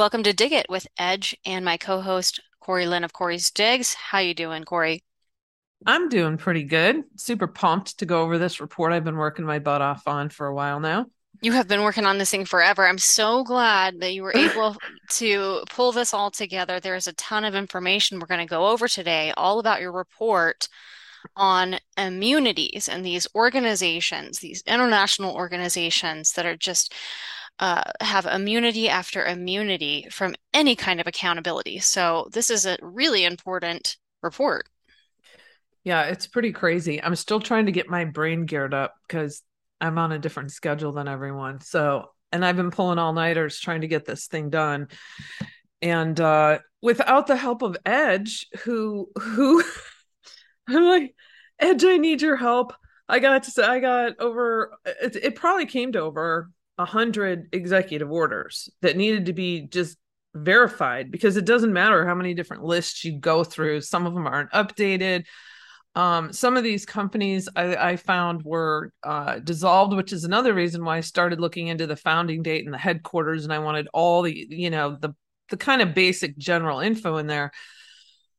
Welcome to Dig It with Edge and my co-host Corey Lynn of Corey's Digs. How you doing, Corey? I'm doing pretty good. Super pumped to go over this report I've been working my butt off on for a while now. You have been working on this thing forever. I'm so glad that you were able to pull this all together. There's a ton of information we're going to go over today, all about your report on immunities and these organizations, these international organizations that are just uh, have immunity after immunity from any kind of accountability. So this is a really important report. Yeah, it's pretty crazy. I'm still trying to get my brain geared up because I'm on a different schedule than everyone. So, and I've been pulling all nighters trying to get this thing done. And uh without the help of Edge, who who I'm like, Edge, I need your help. I got to say, I got over it, it probably came to over a hundred executive orders that needed to be just verified because it doesn't matter how many different lists you go through. Some of them aren't updated um, some of these companies I, I found were uh, dissolved, which is another reason why I started looking into the founding date and the headquarters, and I wanted all the you know the the kind of basic general info in there.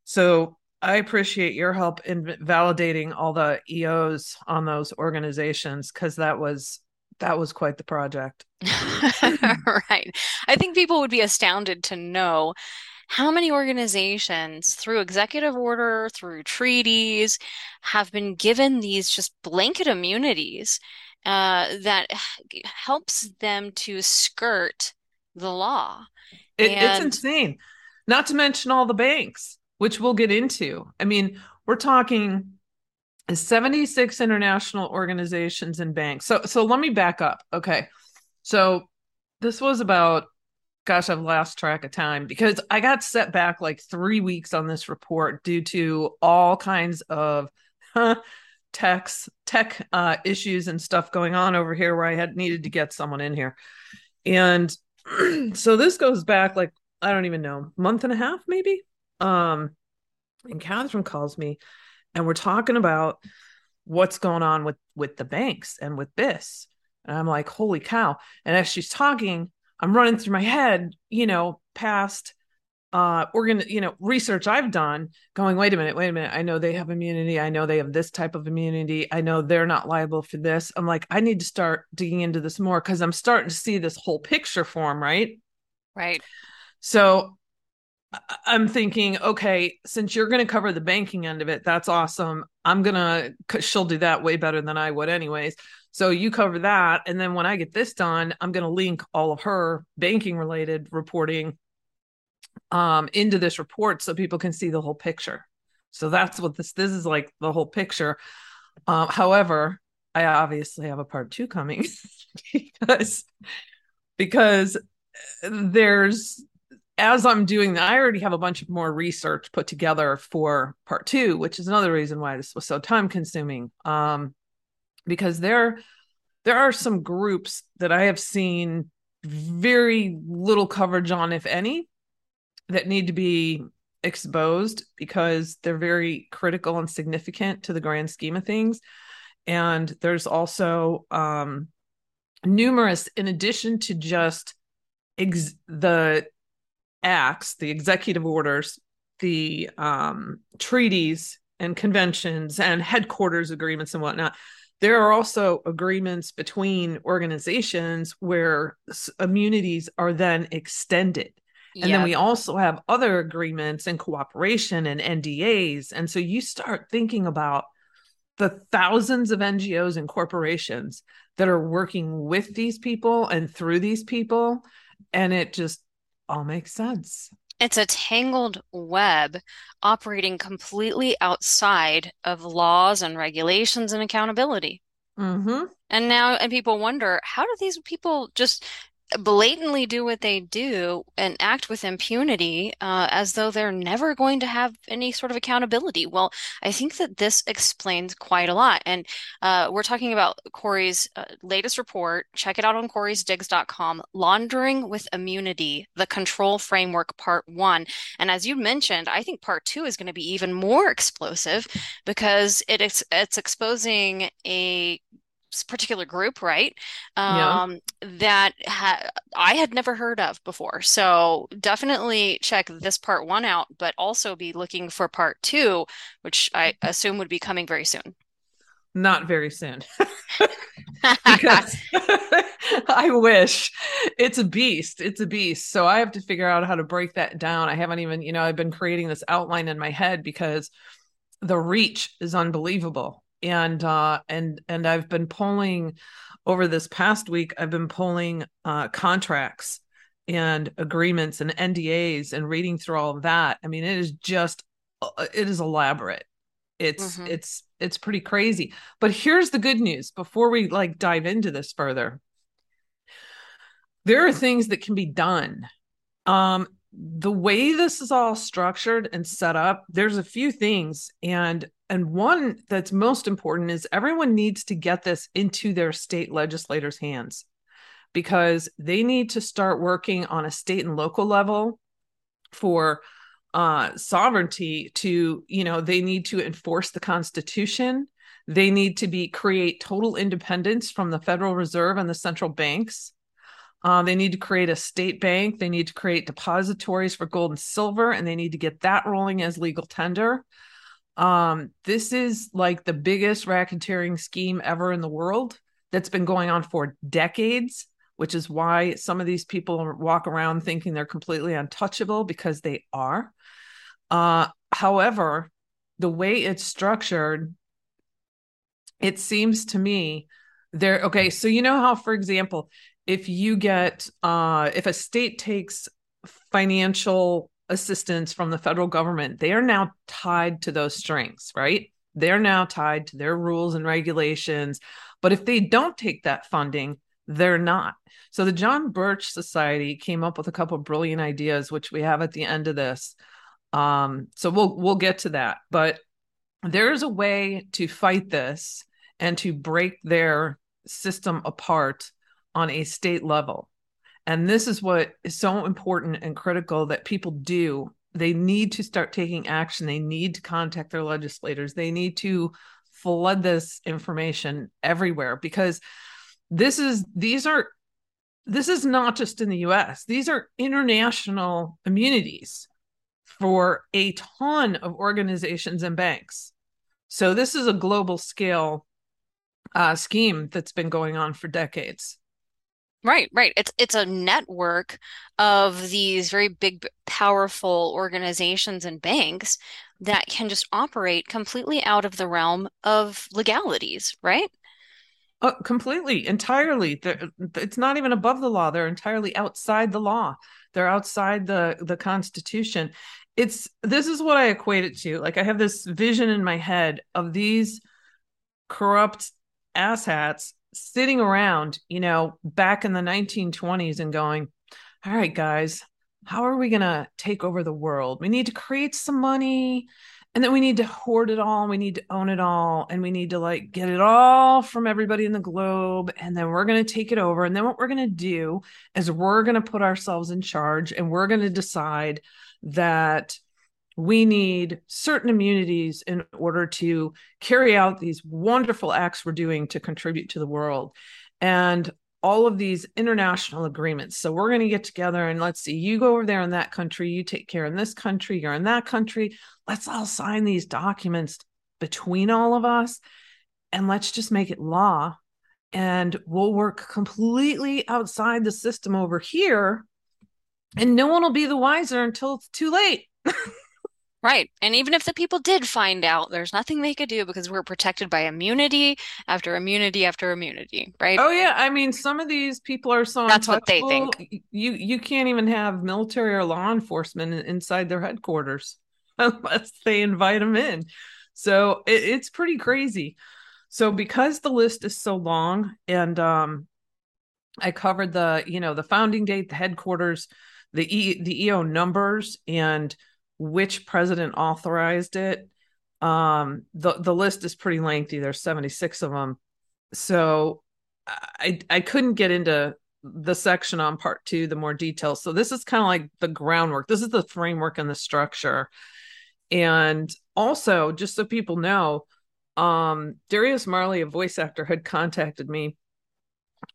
So I appreciate your help in validating all the EOs on those organizations because that was that was quite the project. right. I think people would be astounded to know how many organizations through executive order, through treaties, have been given these just blanket immunities uh, that helps them to skirt the law? It, and... It's insane. Not to mention all the banks, which we'll get into. I mean, we're talking 76 international organizations and banks. So so let me back up. Okay. So this was about gosh, I've lost track of time because I got set back like three weeks on this report due to all kinds of huh, techs, tech uh, issues and stuff going on over here where I had needed to get someone in here. And so this goes back like, I don't even know, month and a half maybe. Um, and Catherine calls me and we're talking about what's going on with with the banks and with BIS. And I'm like, holy cow. And as she's talking, I'm running through my head, you know, past uh organ you know research i've done going wait a minute wait a minute. I know they have immunity. I know they have this type of immunity. I know they're not liable for this. I'm like i need to start digging into this more because i'm starting to see this whole picture form right? Right. So i'm thinking okay since you're going to cover the banking end of it that's awesome i'm going to she'll do that way better than i would anyways so you cover that. And then when I get this done, I'm going to link all of her banking related reporting um, into this report so people can see the whole picture. So that's what this this is like the whole picture. Um, however, I obviously have a part two coming because because there's as I'm doing that, I already have a bunch of more research put together for part two, which is another reason why this was so time consuming. Um, because there there are some groups that I have seen very little coverage on, if any, that need to be exposed because they're very critical and significant to the grand scheme of things. And there's also um, numerous, in addition to just ex- the acts, the executive orders, the um, treaties and conventions and headquarters agreements and whatnot there are also agreements between organizations where immunities are then extended. And then we also have other agreements and cooperation and NDAs. And so you start thinking about the thousands of NGOs and corporations that are working with these people and through these people. And it just all makes sense. It's a tangled web operating completely outside of laws and regulations and accountability. Mm-hmm. And now, and people wonder, how do these people just blatantly do what they do and act with impunity uh, as though they're never going to have any sort of accountability. Well, I think that this explains quite a lot. And uh, we're talking about Corey's uh, latest report. Check it out on corey'sdigs.com Laundering with Immunity, the Control Framework, Part One. And as you mentioned, I think Part Two is going to be even more explosive because it is, it's exposing a particular group, right? Yeah. Um, that ha I had never heard of before. So definitely check this part one out, but also be looking for part two, which I assume would be coming very soon. Not very soon. because I wish it's a beast. It's a beast. So I have to figure out how to break that down. I haven't even, you know, I've been creating this outline in my head because the reach is unbelievable. And uh and and I've been pulling over this past week, I've been pulling uh contracts and agreements and NDAs and reading through all of that. I mean, it is just uh, it is elaborate. It's hmm it's it's pretty crazy. But here's the good news before we like dive into this further. There are things that can be done. Um the way this is all structured and set up, there's a few things and and one that's most important is everyone needs to get this into their state legislators' hands because they need to start working on a state and local level for uh, sovereignty to you know they need to enforce the constitution. They need to be create total independence from the federal reserve and the central banks. Uh, they need to create a state bank. They need to create depositories for gold and silver and they need to get that rolling as legal tender um, this is like the biggest racketeering scheme ever in the world that's been going on for decades which is why some of these people walk around thinking they're completely untouchable because they are uh, however, the way it's structured, it seems to me there. Okay, so you know how, for example, if you get uh, if a state takes financial assistance from the federal government, they are now tied to those strings, right? They're now tied to their rules and regulations. But if they don't take that funding, they're not. So the John Birch Society came up with a couple brilliant ideas, which we have at the end of this. Um, so we'll we'll get to that, but there's a way to fight this and to break their system apart on a state level. And this is what is so important and critical that people do. They need to start taking action. They need to contact their legislators. They need to flood this information everywhere because this is these are this is not just in the US. These are international immunities for a ton of organizations and banks. So this is a global scale uh, scheme that's been going on for decades. Right, right. It's it's a network of these very big, powerful organizations and banks that can just operate completely out of the realm of legalities, right? Uh, completely, entirely. They're, it's not even above the law. They're entirely outside the law. They're outside the the Constitution. It's this is what I equate it to. Like I have this vision in my head of these corrupt asshats sitting around, you know, back in the 1920s and going, "All right, guys, how are we going to take over the world? We need to create some money and then we need to hoard it all we need to own it all and we need to like get it all from everybody in the globe and then we're going to take it over and then what we're going to do is we're going to put ourselves in charge and we're going to decide that we need certain immunities in order to carry out these wonderful acts we're doing to contribute to the world and all of these international agreements. So we're going to get together and let's see, you go over there in that country, you take care in this country, you're in that country. Let's all sign these documents between all of us and let's just make it law. And we'll work completely outside the system over here. And no one will be the wiser until it's too late. Right. And even if the people did find out, there's nothing they could do because we're protected by immunity after immunity after immunity, right? Oh yeah, I mean some of these people are so That's what they think. You you can't even have military or law enforcement inside their headquarters unless they invite them in. So it, it's pretty crazy. So because the list is so long and um I covered the, you know, the founding date, the headquarters, the E the EO numbers and which president authorized it. Um, the the list is pretty lengthy. There's 76 of them. So I I couldn't get into the section on part two, the more details. So this is kind of like the groundwork. This is the framework and the structure. And also, just so people know, um, Darius Marley, a voice actor, had contacted me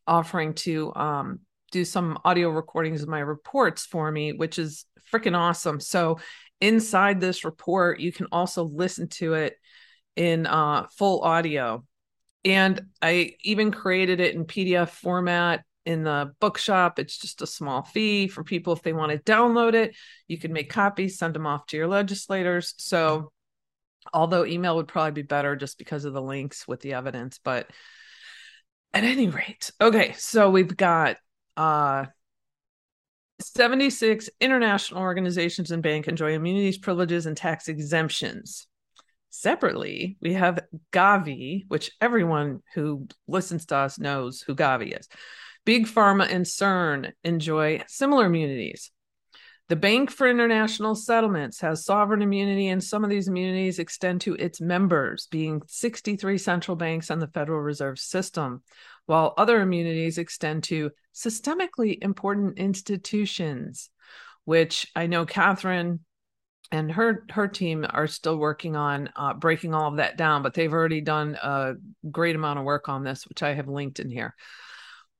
offering to um, do some audio recordings of my reports for me, which is freaking awesome. So inside this report, you can also listen to it in uh, full audio. And I even created it in PDF format in the bookshop. It's just a small fee for people if they want to download it. You can make copies, send them off to your legislators. So, although email would probably be better just because of the links with the evidence, but at any rate, okay, so we've got uh 76 international organizations and bank enjoy immunities, privileges, and tax exemptions. Separately, we have Gavi, which everyone who listens to us knows who Gavi is. Big Pharma and CERN enjoy similar immunities. The Bank for International Settlements has sovereign immunity, and some of these immunities extend to its members, being 63 central banks and the Federal Reserve System, while other immunities extend to systemically important institutions, which I know Catherine and her her team are still working on uh, breaking all of that down, but they've already done a great amount of work on this, which I have linked in here.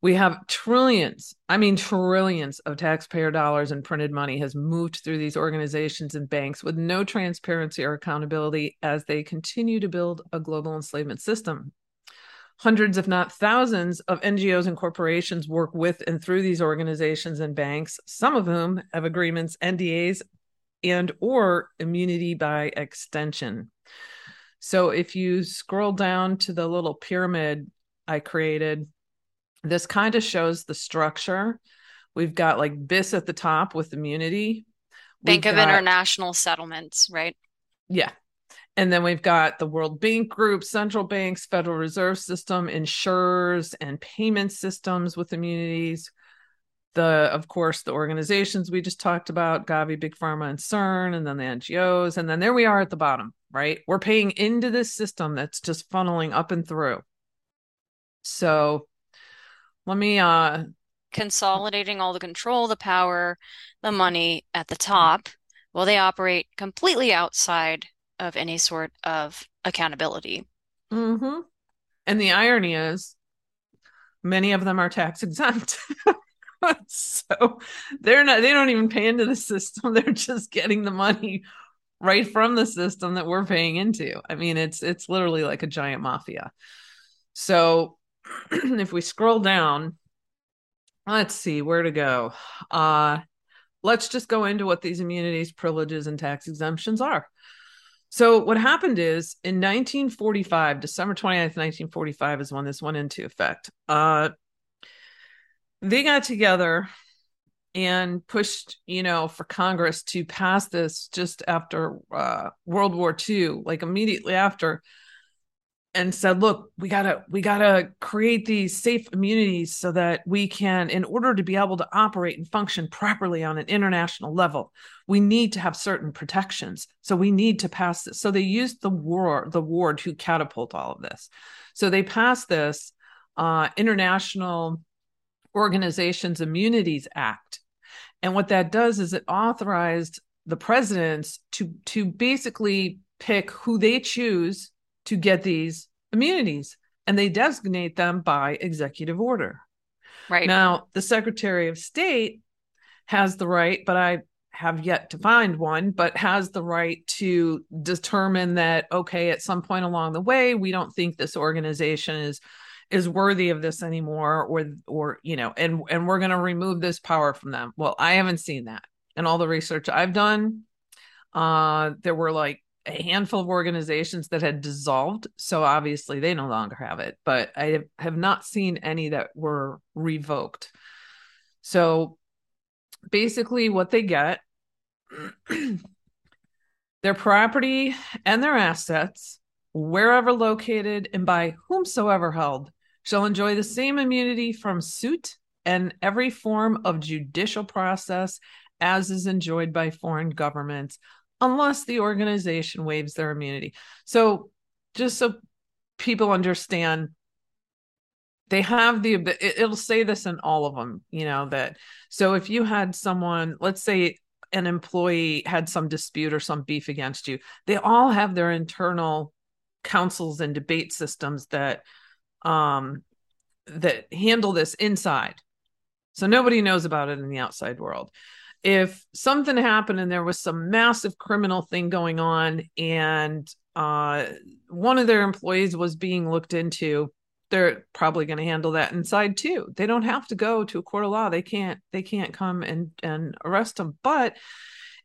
We have trillions, I mean, trillions of taxpayer dollars and printed money has moved through these organizations and banks with no transparency or accountability as they continue to build a global enslavement system. Hundreds, if not thousands, of NGOs and corporations work with and through these organizations and banks, some of whom have agreements, NDAs, and or immunity by extension. So if you scroll down to the little pyramid I created, this kind of shows the structure. We've got like BIS at the top with immunity. Bank we've of got, International Settlements, right? Yeah. And then we've got the World Bank Group, central banks, Federal Reserve System, insurers, and payment systems with immunities. The, of course, the organizations we just talked about, Gavi, Big Pharma, and CERN, and then the NGOs. And then there we are at the bottom, right? We're paying into this system that's just funneling up and through. So let me uh consolidating all the control, the power, the money at the top, Well, they operate completely outside of any sort of accountability. Mm-hmm. And the irony is, many of them are tax exempt. so they're not they don't even pay into the system they're just getting the money right from the system that we're paying into i mean it's it's literally like a giant mafia so if we scroll down, let's see where to go. Uh, let's just go into what these immunities, privileges, and tax exemptions are. So, what happened is in 1945, December 29th, 1945 is when this went into effect. Uh, they got together and pushed, you know, for Congress to pass this just after uh, World War II, like immediately after and said look we gotta we gotta create these safe immunities so that we can in order to be able to operate and function properly on an international level we need to have certain protections. So we need to pass this. So they used the war the war to catapult all of this. So they passed this uh, international organizations immunities act. And what that does is it authorized the presidents to to basically pick who they choose to get these immunities and they designate them by executive order. Right. Now, the Secretary of State has the right, but I have yet to find one, but has the right to determine that okay, at some point along the way, we don't think this organization is is worthy of this anymore or or you know and and we're going to remove this power from them well i haven't seen that in all the research i've done uh there were like a handful of organizations that had dissolved. So obviously they no longer have it, but I have not seen any that were revoked. So basically, what they get their property and their assets, wherever located and by whomsoever held, shall enjoy the same immunity from suit and every form of judicial process as is enjoyed by foreign governments unless the organization waives their immunity. So, just so people understand, they have the it'll say this in all of them, you know, that so if you had someone, let's say an employee had some dispute or some beef against you, they all have their internal councils and debate systems that um, that handle this inside. So nobody knows about it in the outside world. If something happened and there was some massive criminal thing going on and uh, one of their employees was being looked into, they're probably going to handle that inside too. They don't have to go to a court of law. They can't they can't come and and arrest them. But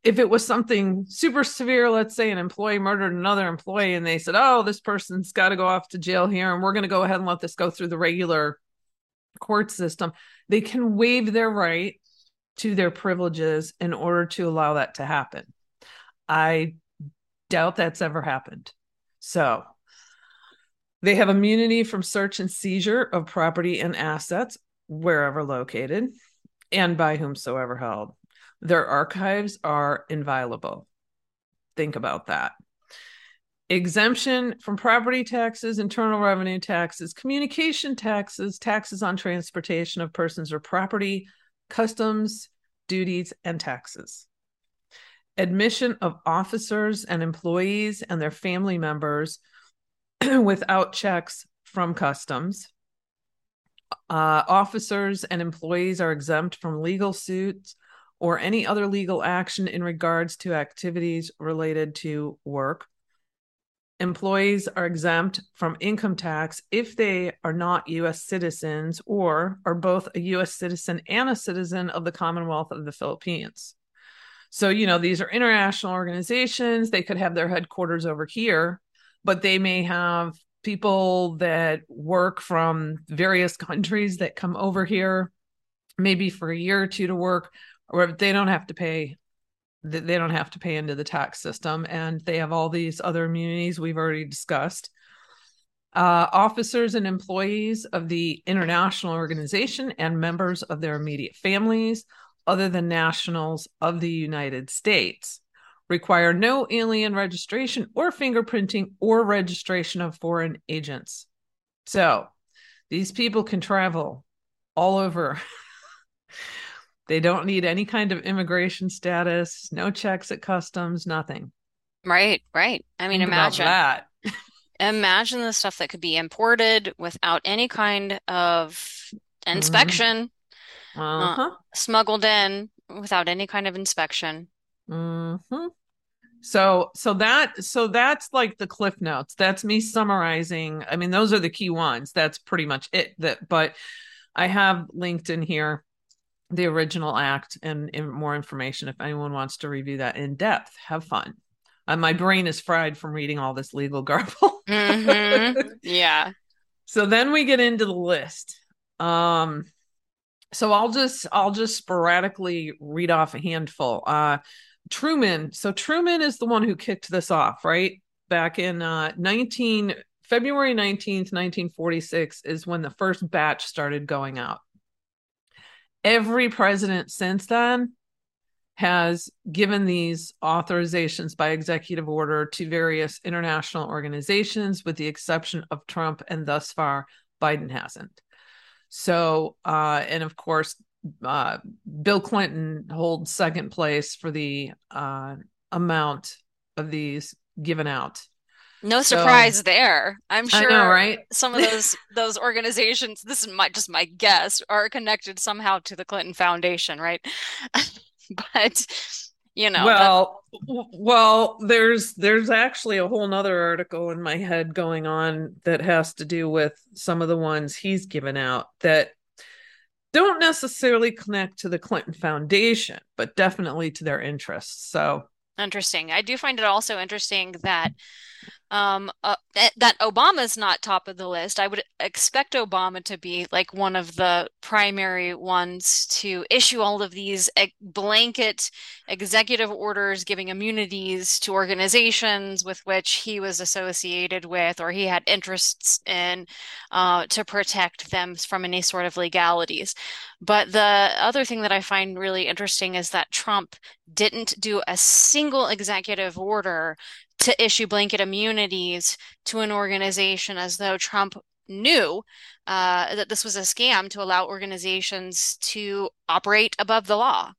if it was something super severe, let's say an employee murdered another employee and they said, "Oh, this person's got to go off to jail here and we're going to go ahead and let this go through the regular court system." They can waive their right to their privileges in order to allow that to happen. I doubt that's ever happened. So, they have immunity from search and seizure of property and assets wherever located and by whomsoever held. Their archives are inviolable. Think about that. Exemption from property taxes, internal revenue taxes, communication taxes, taxes on transportation of persons or property, customs, duties, and taxes. Admission of officers and employees and their family members without checks from customs. Uh, officers and employees are exempt from legal suits or any other legal action in regards to activities related to work. Employees are exempt from income tax if they are not U.S. citizens or are both a U.S. citizen and a citizen of the Commonwealth of the Philippines. So, you know, these are international organizations. They could have their headquarters over here, but they may have people that work from various countries that come over here, maybe for a year or two to work or they don't have to pay they don't have to pay into the tax system and they have all these other immunities we've already discussed. Uh, officers and employees of the international organization and members of their immediate families other than nationals of the united states require no alien registration or fingerprinting or registration of foreign agents. So these people can travel all over They don't need any kind of immigration status, no checks at customs, nothing. Right, right. I mean, Think imagine that. imagine the stuff that could be imported without any kind of Mm-hmm. inspection, uh, uh-huh. smuggled in without any kind of inspection. Mm-hmm. So so that so that's like the cliff notes. That's me summarizing. I mean, those are the key ones. That's pretty much it. That but I have linked in here the original act and, and more information if anyone wants to review that in depth. Have fun. Uh, my brain is fried from reading all this legal garble. hmm Yeah. so then we get into the list. Um, so I'll just I'll just sporadically read off a handful. Uh, Truman. So Truman is the one who kicked this off, right? Back in uh, 19 February 19th, 1946 is when the first batch started going out every president since then has given these authorizations by executive order to various international organizations, with the exception of Trump, and thus far, Biden hasn't. So, uh, and of course, uh, Bill Clinton holds second place for the uh, amount of these given out. No So- surprise there. I'm sure know, right? some of those those organizations, this is my just my guess, are connected somehow to the Clinton Foundation, right? But you know, well w- well there's there's actually a whole nother article in my head going on that has to do with some of the ones he's given out that don't necessarily connect to the clinton foundation but definitely to their interests so Interesting. I do find it also interesting that um uh, that Obama's not top of the list. I would expect Obama to be like one of the primary ones to issue all of these blanket executive orders giving immunities to organizations with which he was associated with or he had interests in uh, to protect them from any sort of legalities. But the other thing that I find really interesting is that Trump didn't do a single executive order to issue blanket immunities to an organization as though Trump knew uh, that this was a scam to allow organizations to operate above the law.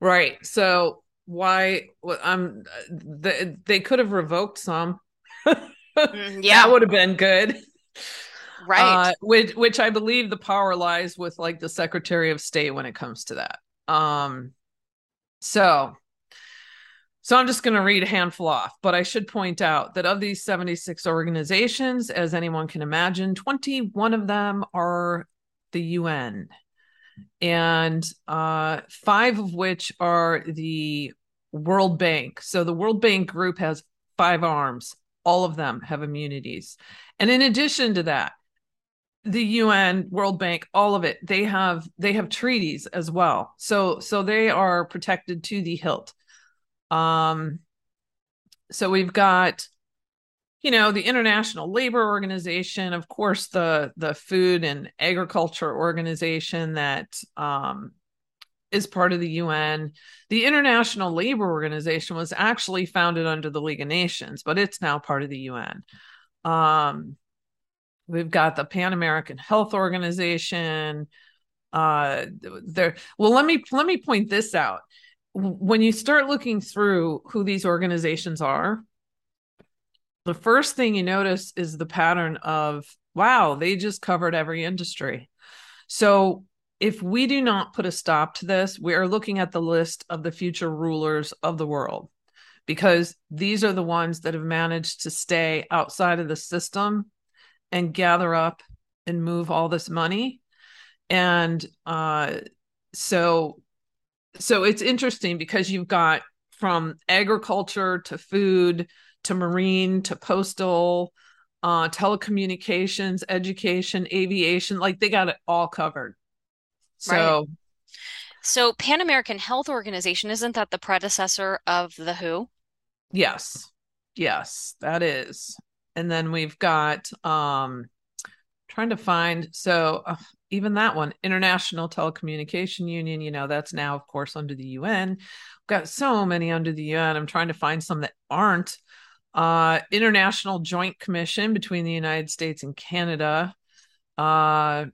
right so why i'm they, they could have revoked some Mm, yeah. that would have been good. Right. Uh, which which I believe the power lies with like the Secretary of State when it comes to that. Um so so I'm just going to read a handful off, but I should point out that of these 76 organizations, as anyone can imagine, 21 of them are the UN, and uh, five of which are the World Bank. So the World Bank group has five arms. All of them have immunities. And in addition to that, the UN, World Bank, all of it, they have they have treaties as well. So so they are protected to the hilt. Um, so we've got, you know, the International Labor Organization, of course, the the Food and Agriculture Organization that um, is part of the UN. The International Labor Organization was actually founded under the League of Nations, but it's now part of the UN. Um, we've got the Pan American Health Organization. Uh, there. Well, let me let me point this out when you start looking through who these organizations are, the first thing you notice is the pattern of, wow, they just covered every industry. So if we do not put a stop to this, we are looking at the list of the future rulers of the world because these are the ones that have managed to stay outside of the system and gather up and move all this money. And uh, so so it's interesting because you've got from agriculture to food to marine to postal uh, telecommunications education aviation like they got it all covered. So right. so pan american health organization isn't that the predecessor of the who yes. Yes that is. And then we've got um trying to find so uh, even that one international telecommunication union you know that's now of course under the un We've got so many under the un i'm trying to find some that aren't. Uh, international joint commission between the united states and canada. Uh,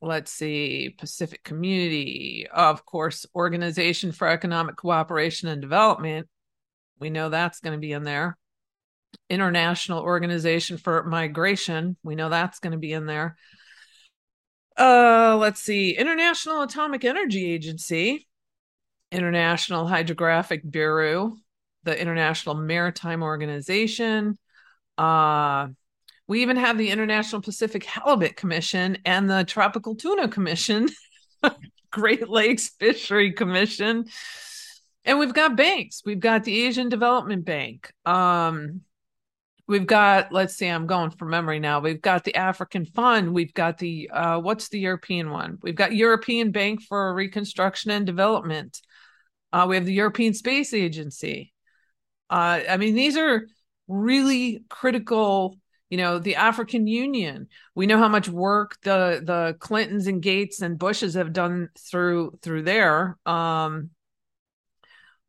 let's see pacific community of course organization for economic cooperation and development. We know that's going to be in there. International organization for migration. We know that's going to be in there uh, let's see. International Atomic Energy Agency, International Hydrographic Bureau, the International Maritime Organization. Uh, we even have the International Pacific Halibut Commission and the Tropical Tuna Commission, Great Lakes Fishery Commission. And we've got banks. We've got the Asian Development Bank. Um, we've got let's see i'm going from memory now. We've got the african fund. We've got the uh, what's the european one? We've got european bank for reconstruction and development. Uh, we have the european space agency. Uh, i mean these are really critical you know the african union. We know how much work the the clintons and gates and bushes have done through through there. Um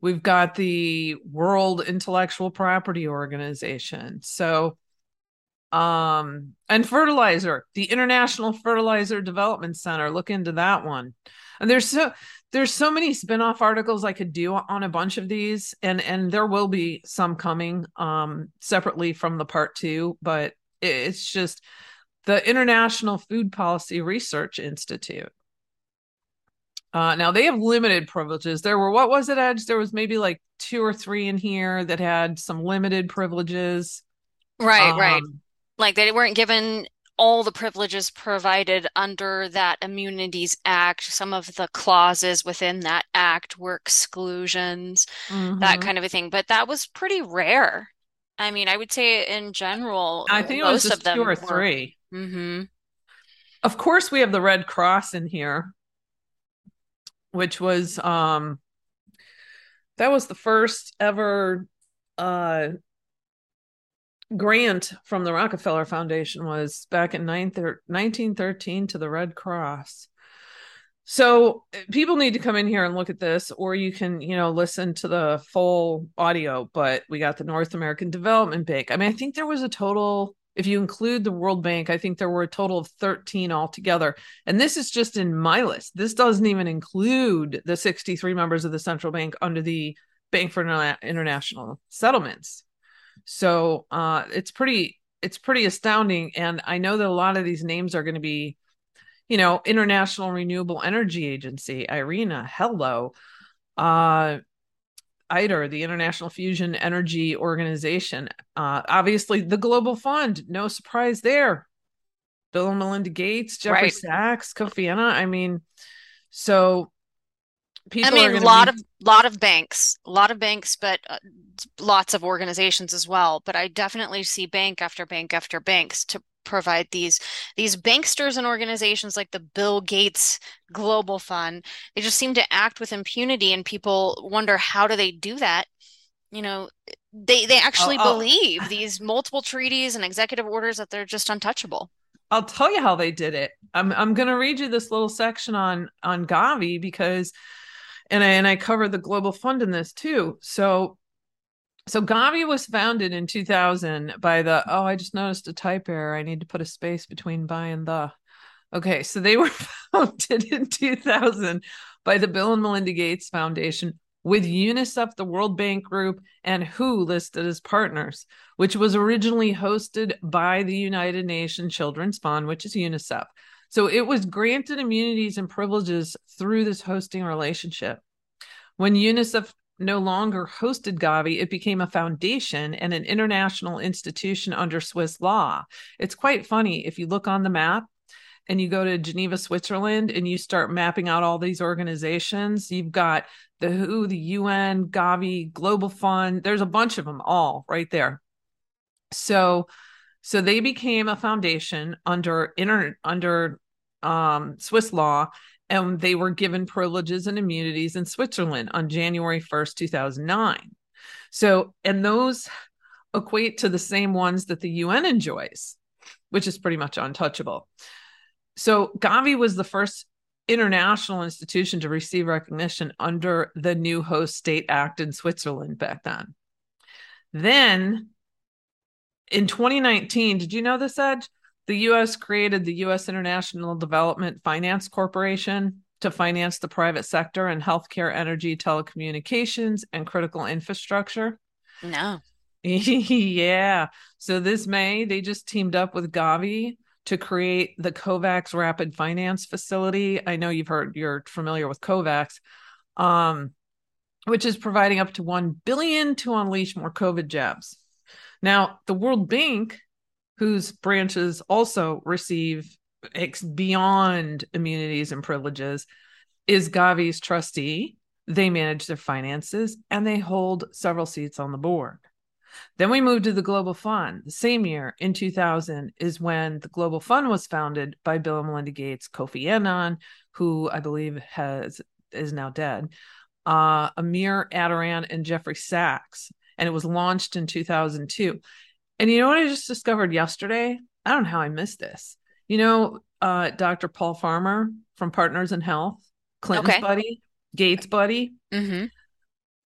We've got the World Intellectual Property Organization. So, um, and fertilizer, the International Fertilizer Development Center. Look into that one. And there's so there's so many spin-off articles I could do on a bunch of these, and and there will be some coming um separately from the part two, but it's just the International Food Policy Research Institute. Uh, now they have limited privileges. There were what was it, Edge? There was maybe like two or three in here that had some limited privileges. Right, um, right. Like they weren't given all the privileges provided under that Immunities Act. Some of the clauses within that act were exclusions, mm-hmm. that kind of a thing. But that was pretty rare. I mean, I would say in general, I think it was just two or were... 3 mm-hmm. Of course, we have the Red Cross in here which was um that was the first ever uh grant from the Rockefeller Foundation was back in 1913 to the Red Cross. So people need to come in here and look at this, or you can, you know, listen to the full audio. But we got the North American Development Bank. I mean, I think there was a total if you include the World Bank, I think there were a total of 13 altogether. And this is just in my list. This doesn't even include the 63 members of the central bank under the Bank for International Settlements. So uh, it's pretty it's pretty astounding. And I know that a lot of these names are going to be, you know, International Renewable Energy Agency, IRENA, hello, uh, ITER, the International Fusion Energy Organization, uh, obviously the Global Fund, no surprise there. Bill and Melinda Gates, Jeffrey right. Sachs, Kofi Annan. I mean, so people. I mean, a lot be... of lot of banks, a lot of banks, but uh, lots of organizations as well. But I definitely see bank after bank after banks to provide these these banksters and organizations like the Bill Gates Global Fund. They just seem to act with impunity, and people wonder how do they do that. You know, they they actually oh, oh. believe these multiple treaties and executive orders that they're just untouchable. I'll tell you how they did it. I'm I'm going to read you this little section on on Gavi because and I, and I cover the global fund in this too. So so Gavi was founded in 2000 by the oh I just noticed a type error. I need to put a space between by and the. Okay, so they were founded in 2000 by the Bill and Melinda Gates Foundation with UNICEF, the World Bank Group, and WHO listed as partners, which was originally hosted by the United Nations Children's Fund, which is UNICEF. So it was granted immunities and privileges through this hosting relationship. When UNICEF no longer hosted Gavi, it became a foundation and an international institution under Swiss law. It's quite funny if you look on the map and you go to Geneva, Switzerland, and you start mapping out all these organizations. You've got the WHO, the UN, Gavi, Global Fund. There's a bunch of them all right there. So, so they became a foundation under inter, under um, Swiss law, and they were given privileges and immunities in Switzerland on January 1st, 2009. So, and those equate to the same ones that the UN enjoys, which is pretty much untouchable. So, Gavi was the first international institution to receive recognition under the new host state act in Switzerland back then. Then in 2019, did you know this, Edge? The US created the US International Development Finance Corporation to finance the private sector in healthcare, energy, telecommunications, and critical infrastructure. No. yeah. So this May, they just teamed up with Gavi to create the COVAX Rapid Finance Facility. I know you've heard, you're familiar with COVAX, um, which is providing up to 1 billion to unleash more COVID jabs. Now, the World Bank whose branches also receive beyond immunities and privileges, is Gavi's trustee. They manage their finances and they hold several seats on the board. Then we move to the Global Fund. The same year, in 2000, is when the Global Fund was founded by Bill and Melinda Gates, Kofi Annan, who I believe has is now dead, uh, Amir Attaran, and Jeffrey Sachs. And it was launched in 2002. And you know what I just discovered yesterday? I don't know how I missed this. You know, uh, Dr. Paul Farmer from Partners in Health, Clinton's okay. buddy, Gates' buddy. Mm-hmm.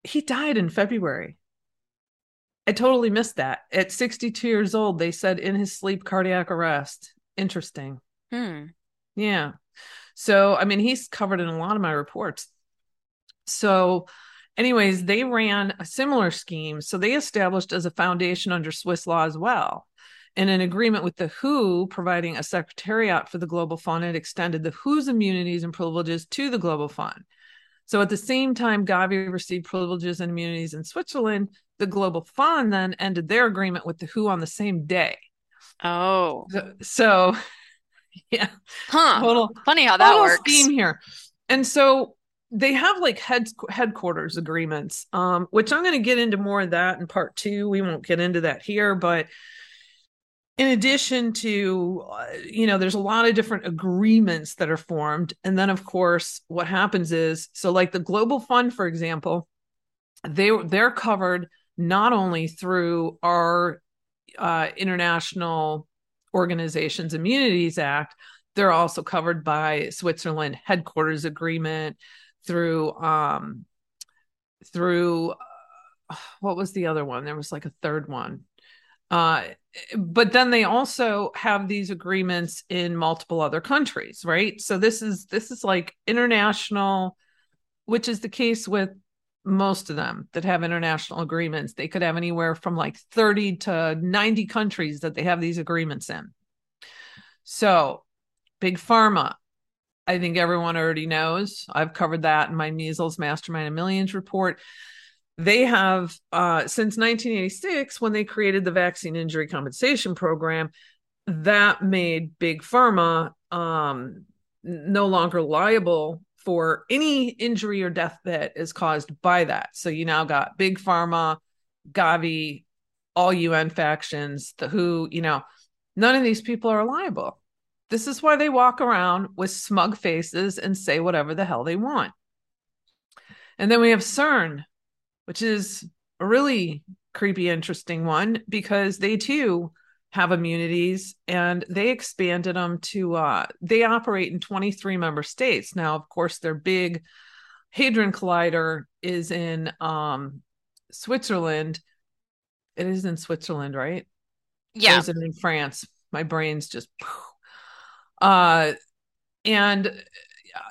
He died in February. I totally missed that. At 62 years old, they said in his sleep cardiac arrest. Interesting. Hmm. Yeah. So, I mean, he's covered in a lot of my reports. So, anyways, they ran a similar scheme. So they established as a foundation under Swiss law as well. In an agreement with the WHO, providing a secretariat for the Global Fund, it extended the WHO's immunities and privileges to the Global Fund. So at the same time, Gavi received privileges and immunities in Switzerland, the Global Fund then ended their agreement with the WHO on the same day. Oh. So, so yeah. Huh. Total, Funny how that works. Scheme here. And so they have like head headquarters agreements um which i'm going to get into more of that in part two. We won't get into that here but in addition to uh, you know there's a lot of different agreements that are formed. And then of course what happens is so like the global fund for example they they're covered not only through our uh, international organizations immunities act they're also covered by switzerland headquarters agreement through um through uh, what was the other one there was like a third one uh but then they also have these agreements in multiple other countries right so this is this is like international which is the case with most of them that have international agreements. They could have anywhere from like 30 to 90 countries that they have these agreements in. So, big pharma, I think everyone already knows. I've covered that in my measles mastermind and millions report. They have, uh, since 1986, when they created the vaccine injury compensation program, that made big pharma um, no longer liable for any injury or death that is caused by that. So you now got big pharma, Gavi, all UN factions, the WHO, you know, none of these people are liable. This is why they walk around with smug faces and say whatever the hell they want. And then we have CERN, which is a really creepy, interesting one because they too have immunities and they expanded them to uh they operate in 23 member states. Now of course their big hadron collider is in um switzerland. It is in switzerland right? Yeah. It in france? My brain's just uh and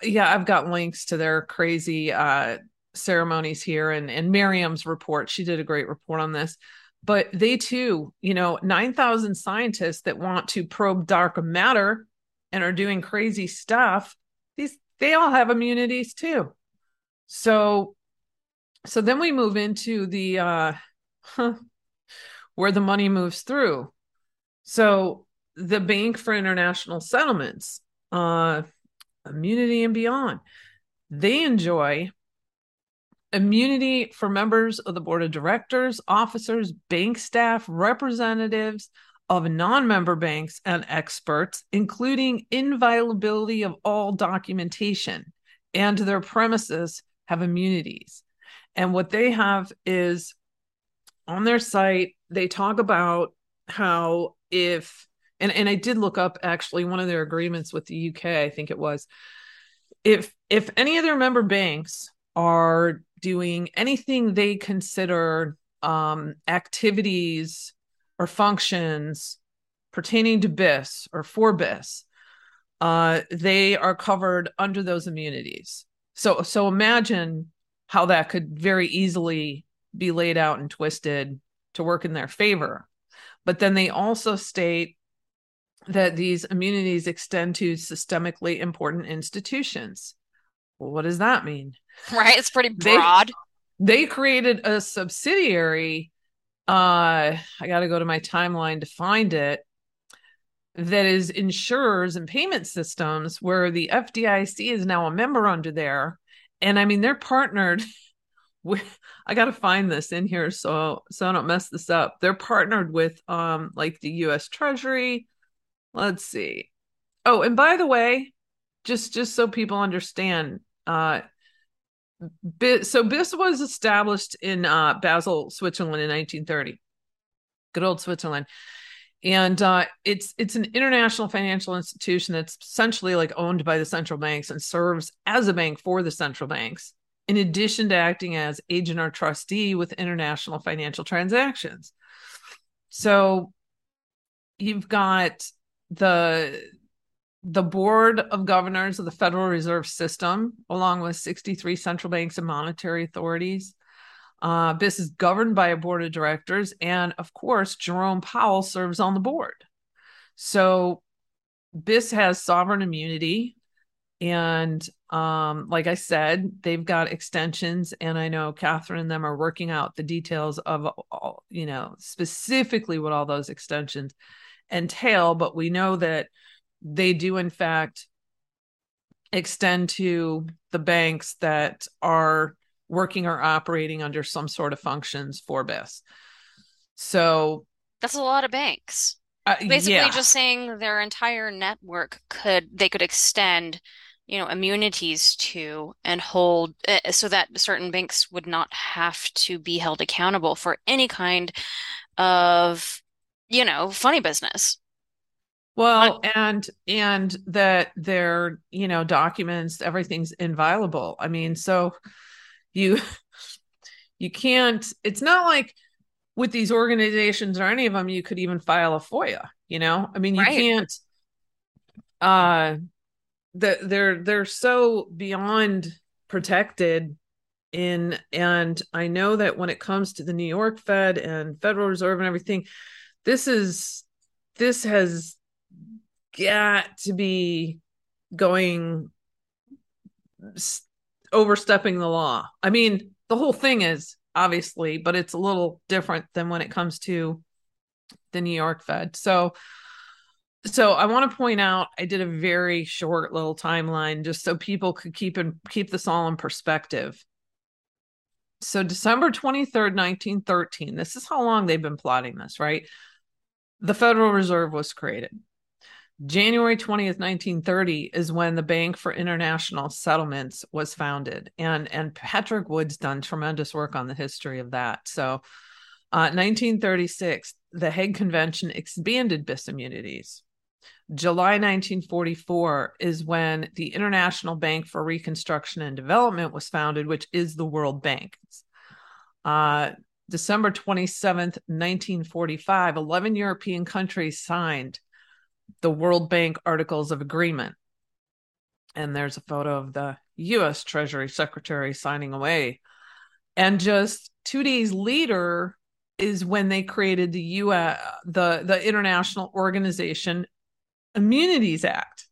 yeah i've got links to their crazy uh ceremonies here and and miriam's report she did a great report on this but they too, you know, 9,000 scientists that want to probe dark matter and are doing crazy stuff, these they all have immunities too. So so then we move into the uh huh, where the money moves through. So the Bank for International Settlements, uh immunity and beyond, they enjoy immunity for members of the board of directors, officers, bank staff, representatives of non member banks, and experts, including inviolability of all documentation, and their premises have immunities. And what they have is on their site, they talk about how if, and, and I did look up actually one of their agreements with the UK, I think it was, if if any of their member banks are doing anything they consider um, activities or functions pertaining to BIS or for BIS, uh, they are covered under those immunities. So, so imagine how that could very easily be laid out and twisted to work in their favor. But then they also state that these immunities extend to systemically important institutions. Well, what does that mean? Right? It's pretty broad. They, they created a subsidiary. Uh, I got to go to my timeline to find it. That is insurers and payment systems, where the FDIC is now a member under there. And I mean, they're partnered with, I got to find this in here so so I don't mess this up. They're partnered with um like the US Treasury. Let's see. Oh, and by the way, just just so people understand, uh, so BIS was established in uh, Basel, Switzerland in 1930. Good old Switzerland. And uh, it's it's an international financial institution that's essentially like owned by the central banks and serves as a bank for the central banks, in addition to acting as agent or trustee with international financial transactions. So you've got the the board of governors of the Federal Reserve System, along with 63 central banks and monetary authorities. Uh, BIS is governed by a board of directors, and of course, Jerome Powell serves on the board. So, BIS has sovereign immunity, and um, like I said, they've got extensions, and I know Catherine and them are working out the details of, all, you know, specifically what all those extensions entail. But we know that they do in fact extend to the banks that are working or operating under some sort of functions for BIS. So that's a lot of banks. Uh, Basically, yeah. just saying their entire network could they could extend, you know, immunities to and hold uh, so that certain banks would not have to be held accountable for any kind of, you know, funny business. Well, and and that their, you know, documents, everything's inviolable. I mean, so you you can't it's not like with these organizations or any of them you could even file a FOIA, you know? I mean, you Right. can't uh the, they're they're so beyond protected in and I know that when it comes to the New York Fed and Federal Reserve and everything, this is this has got to be going overstepping the law. I mean, the whole thing is obviously, but it's a little different than when it comes to the New York Fed. So so I want to point out I did a very short little timeline just so people could keep and keep this all in perspective. So December 23rd, 1913, this is how long they've been plotting this, right? The Federal Reserve was created. January 20th, 1930 is when the Bank for International Settlements was founded. And, and Patrick Wood's done tremendous work on the history of that. So, uh, 1936, the Hague Convention expanded BIS immunities. July 1944 is when the International Bank for Reconstruction and Development was founded, which is the World Bank. Uh, December 27th, 1945, 11 European countries signed the World Bank Articles of Agreement. And there's a photo of the US Treasury Secretary signing away. And just two days later is when they created the US, the, the International Organization Immunities Act.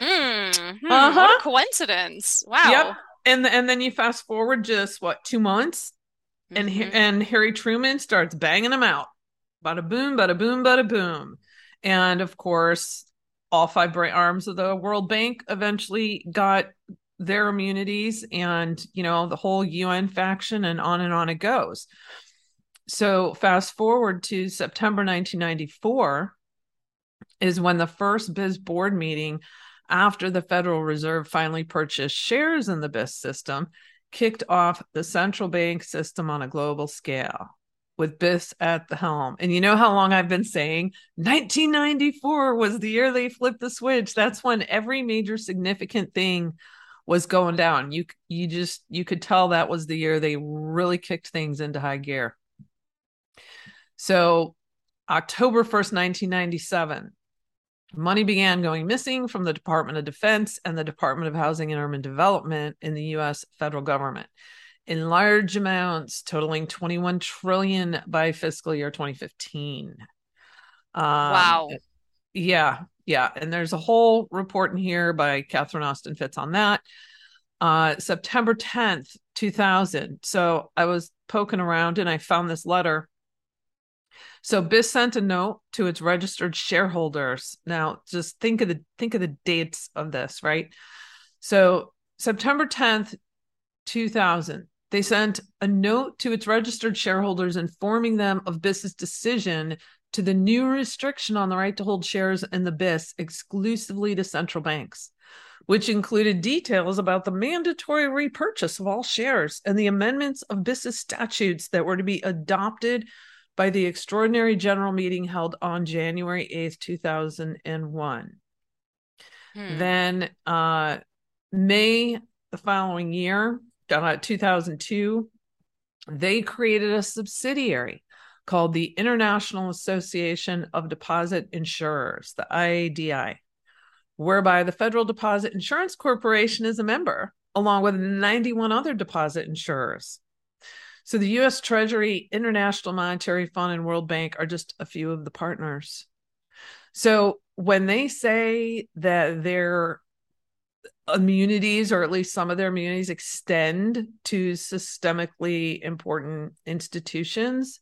Mm, hmm, uh-huh. What a coincidence! Wow. Yep. And and then you fast forward just what two months, and mm-hmm. and Harry Truman starts banging them out. Bada boom, bada boom, bada boom, and of course, all five bright arms of the World Bank eventually got their immunities, and you know the whole UN faction, and on and on it goes. So fast forward to September 1994 is when the first BIS board meeting after the Federal Reserve finally purchased shares in the BIS system kicked off the central bank system on a global scale with BIS at the helm. And you know how long I've been saying 1994 was the year they flipped the switch. That's when every major significant thing was going down. You you just you could tell that was the year they really kicked things into high gear. So October 1st, 1997, Money began going missing from the Department of Defense and the Department of Housing and Urban Development in the US federal government in large amounts totaling 21 trillion by fiscal year 2015. Um, wow. Yeah, yeah. And there's a whole report in here by Catherine Austin Fitts on that. Uh, September 10th, 2000. So I was poking around and I found this letter so BIS sent a note to its registered shareholders. Now, just think of the think of the dates of this, right? So September 10th, 2000, they sent a note to its registered shareholders informing them of BIS's decision to the new restriction on the right to hold shares in the BIS exclusively to central banks, which included details about the mandatory repurchase of all shares and the amendments of BIS's statutes that were to be adopted by the extraordinary general meeting held on January 8th, 2001. Hmm. Then uh, May the following year, uh, 2002, they created a subsidiary called the International Association of Deposit Insurers, the IADI, whereby the Federal Deposit Insurance Corporation is a member, along with 91 other deposit insurers. So the US Treasury, International Monetary Fund, and World Bank are just a few of the partners. So when they say that their immunities, or at least some of their immunities, extend to systemically important institutions,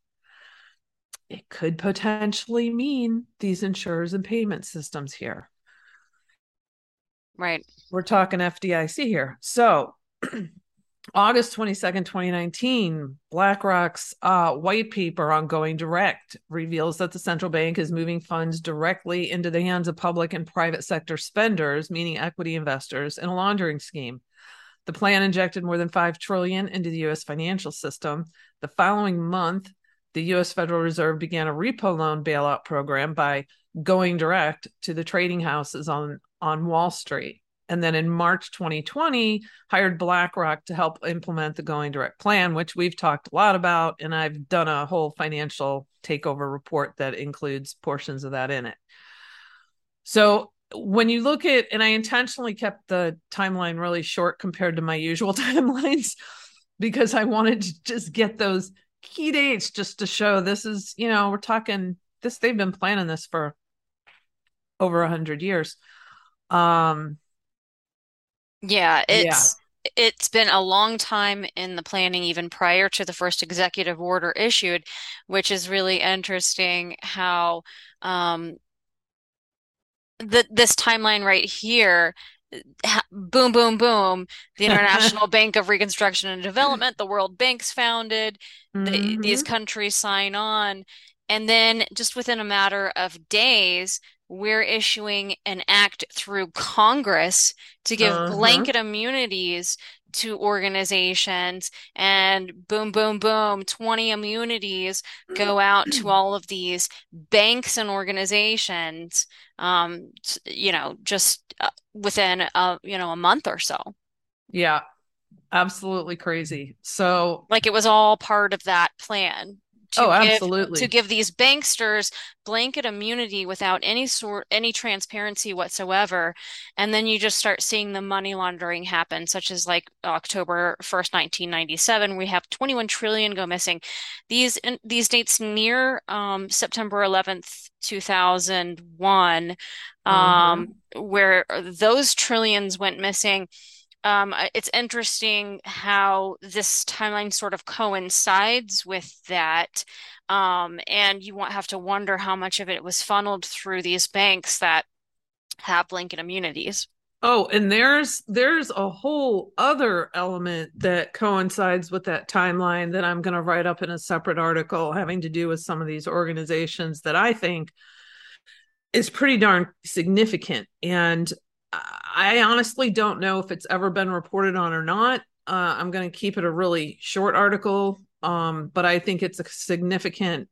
it could potentially mean these insurers and payment systems here. Right. We're talking FDIC here. So August 22nd, 2019, BlackRock's uh, white paper on going direct reveals that the central bank is moving funds directly into the hands of public and private sector spenders, meaning equity investors, in a laundering scheme. The plan injected more than 5 trillion into the US financial system. The following month, the US Federal Reserve began a repo loan bailout program by going direct to the trading houses on on Wall Street and then in March 2020 hired BlackRock to help implement the going direct plan which we've talked a lot about and I've done a whole financial takeover report that includes portions of that in it. So when you look at and I intentionally kept the timeline really short compared to my usual timelines because I wanted to just get those key dates just to show this is, you know, we're talking this, they've been planning this for over a hundred years. Um, yeah, it's yeah. it's been a long time in the planning, even prior to the first executive order issued, which is really interesting how um, the this timeline right here boom, boom, boom. The International Bank of Reconstruction and Development, the World Bank's founded, mm-hmm. the, these countries sign on. And then just within a matter of days, we're issuing an act through Congress to give uh-huh. blanket immunities to organizations and boom boom boom 20 immunities go out to all of these banks and organizations um you know just uh, within a you know a month or so. Yeah absolutely crazy. So like it was all part of that plan to oh, give, absolutely. to give these banksters blanket immunity without any sort any transparency whatsoever and then you just start seeing the money laundering happen such as like October 1st 1997 we have 21 trillion go missing these these dates near um, September 11th 2001 mm-hmm. um, where those trillions went missing um, it's interesting how this timeline sort of coincides with that. Um, and you won't have to wonder how much of it was funneled through these banks that have blanket immunities. Oh, and there's there's a whole other element that coincides with that timeline that I'm going to write up in a separate article having to do with some of these organizations that I think is pretty darn significant. And I honestly don't know if it's ever been reported on or not. Uh, I'm going to keep it a really short article, um, but I think it's a significant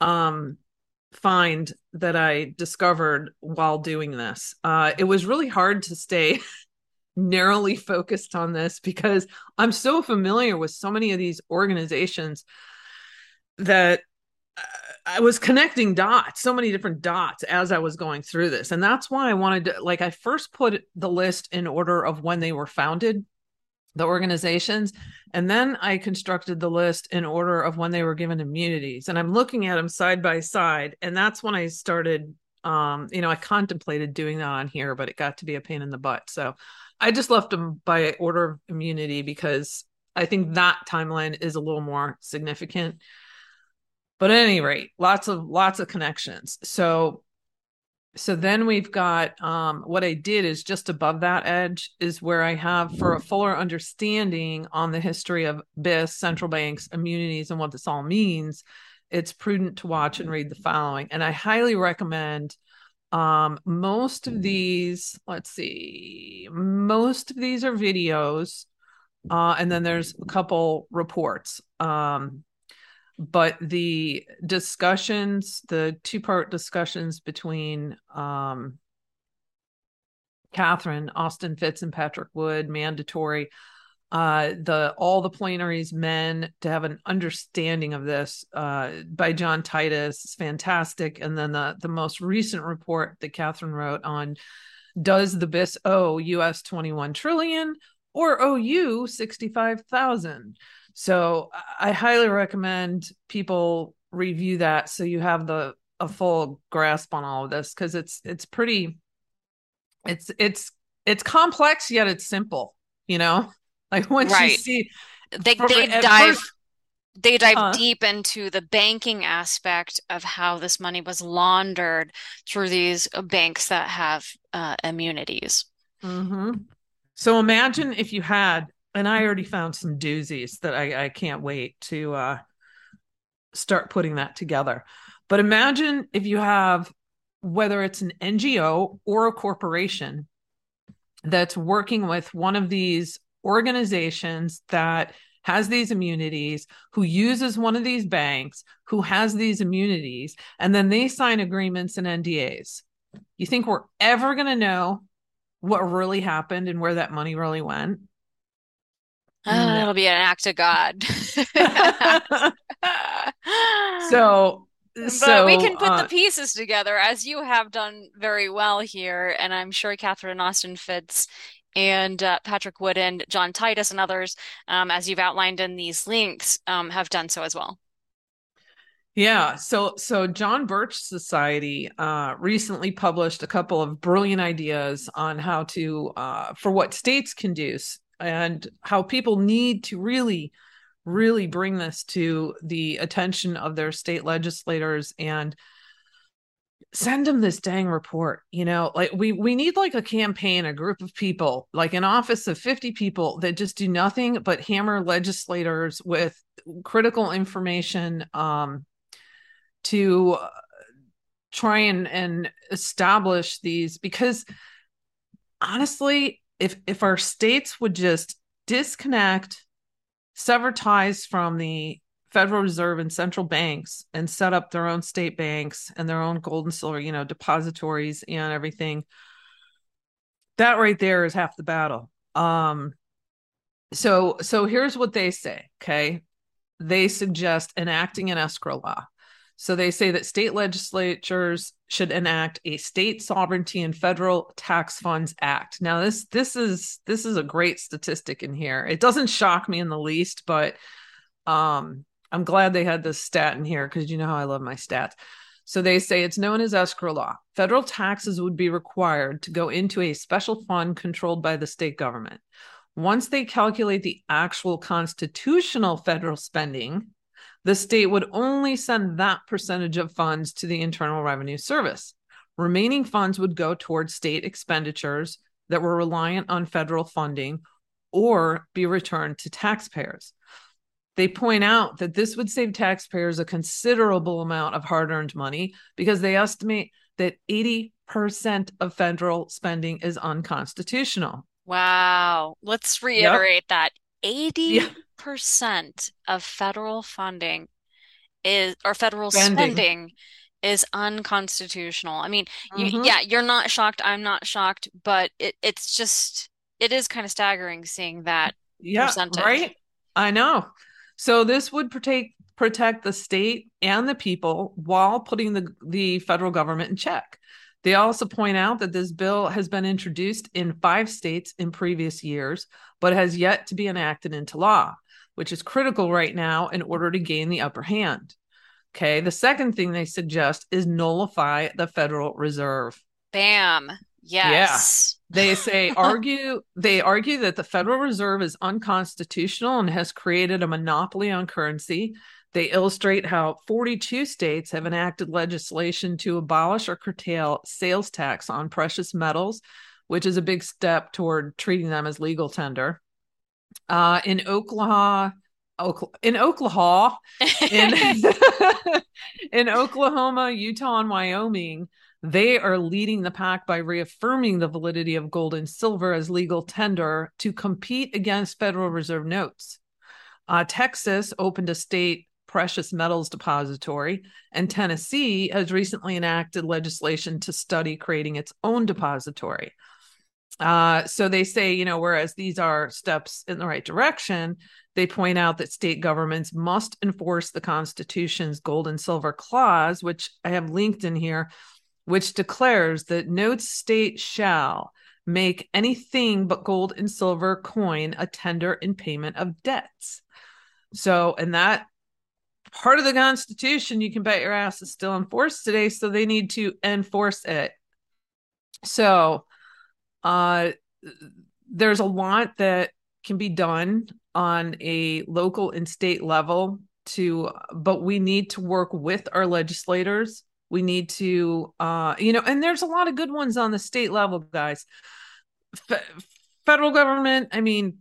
um, find that I discovered while doing this. Uh, it was really hard to stay narrowly focused on this because I'm so familiar with so many of these organizations that I was connecting dots, so many different dots as I was going through this. And that's why I wanted to, like, I first put the list in order of when they were founded, the organizations. And then I constructed the list in order of when they were given immunities. And I'm looking at them side by side. And that's when I started, um, you know, I contemplated doing that on here, but it got to be a pain in the butt. So I just left them by order of immunity because I think that timeline is a little more significant but at any rate lots of lots of connections. So so then we've got um, what i did is just above that edge is where i have for a fuller understanding on the history of BIS central banks immunities and what this all means it's prudent to watch and read the following. And i highly recommend um, most of these let's see most of these are videos uh, and then there's a couple reports. Um, but the discussions, the two part discussions between um, Catherine, Austin Fitts and Patrick Wood, mandatory. Uh, the all the Plenary's Men to have an understanding of this uh, by John Titus is fantastic, and then the the most recent report that Catherine wrote on does the BIS owe US twenty one trillion or OU sixty five thousand? So I highly recommend people review that so you have the a full grasp on all of this because it's it's pretty it's it's it's complex yet it's simple, you know? Like once right. you see they they dive first, they dive uh, deep into the banking aspect of how this money was laundered through these banks that have uh, immunities. Mm-hmm. So imagine if you had and I already found some doozies that I, I can't wait to uh, start putting that together. But imagine if you have whether it's an NGO or a corporation that's working with one of these organizations that has these immunities, who uses one of these banks, who has these immunities, and then they sign agreements and NDAs. You think we're ever going to know what really happened and where that money really went? Oh, it'll be an act of God. so but so, we can put uh, the pieces together as you have done very well here and i'm sure catherine austin fitts and uh, Patrick Wood and John Titus and others, um, as you've outlined in these links, um, have done so as well. Yeah, so so John Birch Society uh, recently published a couple of brilliant ideas on how to uh, for what states can do and how people need to really really bring this to the attention of their state legislators and send them this dang report you know? Like we we need like a campaign a group of people like an office of 50 people that just do nothing but hammer legislators with critical information um to try and and establish these because honestly if if our states would just disconnect sever ties from the Federal Reserve and central banks and set up their own state banks and their own gold and silver, you know, depositories and everything. That right there is half the battle. Um so so here's what they say, okay? They suggest enacting an escrow law. So they say that state legislatures should enact a state sovereignty and federal tax funds act. Now this this is this is a great statistic in here. It doesn't shock me in the least, but um I'm glad they had this stat in here because you know how I love my stats. So they say it's known as escrow law. Federal taxes would be required to go into a special fund controlled by the state government. Once they calculate the actual constitutional federal spending, the state would only send that percentage of funds to the Internal Revenue Service. Remaining funds would go towards state expenditures that were reliant on federal funding or be returned to taxpayers. They point out that this would save taxpayers a considerable amount of hard earned money because they estimate that 80% of federal spending is unconstitutional. Wow. Let's reiterate yep. that 80% yeah. of federal funding is or federal spending, spending is unconstitutional. I mean, mm-hmm. you, yeah, you're not shocked. I'm not shocked, but it, it's just it is kind of staggering seeing that yeah, percentage. Right? I know. So this would protect protect the state and the people while putting the, the federal government in check. They also point out that this bill has been introduced in five states in previous years, but has yet to be enacted into law, which is critical right now in order to gain the upper hand. Okay. The second thing they suggest is nullify the Federal Reserve. Bam. Yes. Yeah. They say argue they argue that the Federal Reserve is unconstitutional and has created a monopoly on currency. They illustrate how 42 states have enacted legislation to abolish or curtail sales tax on precious metals, which is a big step toward treating them as legal tender. Uh, in Oklahoma, in Oklahoma, in, in Oklahoma, Utah, and Wyoming, they are leading the pack by reaffirming the validity of gold and silver as legal tender to compete against Federal Reserve notes. Uh, Texas opened a state precious metals depository, and Tennessee has recently enacted legislation to study creating its own depository. Uh, so they say, you know, whereas these are steps in the right direction, they point out that state governments must enforce the Constitution's gold and silver clause, which I have linked in here, which declares that no state shall make anything but gold and silver coin a tender in payment of debts. So, and that part of the Constitution, you can bet your ass is still enforced today. So they need to enforce it. So, uh, there's a lot that can be done on a local and state level to, but we need to work with our legislators we need to, uh, you know, and there's a lot of good ones on the state level, guys. F- federal government, I mean,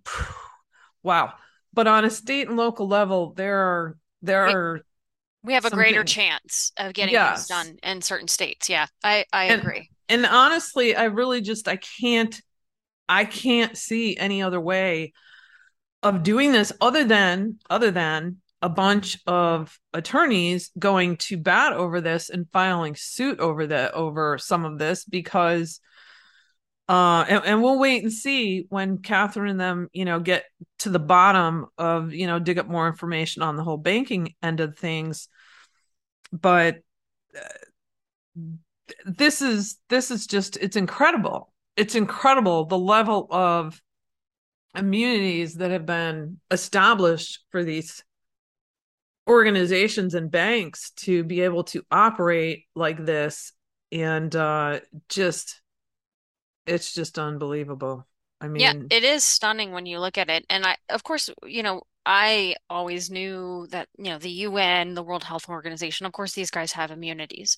wow. But on a state and local level, there are there we, are we have a greater things. chance of getting yes. things done in certain states. Yeah, I I and, agree. And honestly, I really just I can't I can't see any other way of doing this other than other than a bunch of attorneys going to bat over this and filing suit over the over some of this because uh and, and, we'll wait and see when catherine and them you know get to the bottom of you know dig up more information on the whole banking end of things. But uh, this is this is just it's incredible. It's incredible the level of immunities that have been established for these organizations and banks to be able to operate like this. And uh just it's just unbelievable. I mean, Yeah, it is stunning when you look at it. And I, of course, you know, I always knew that, you know, the UN, the World Health Organization, of course, these guys have immunities.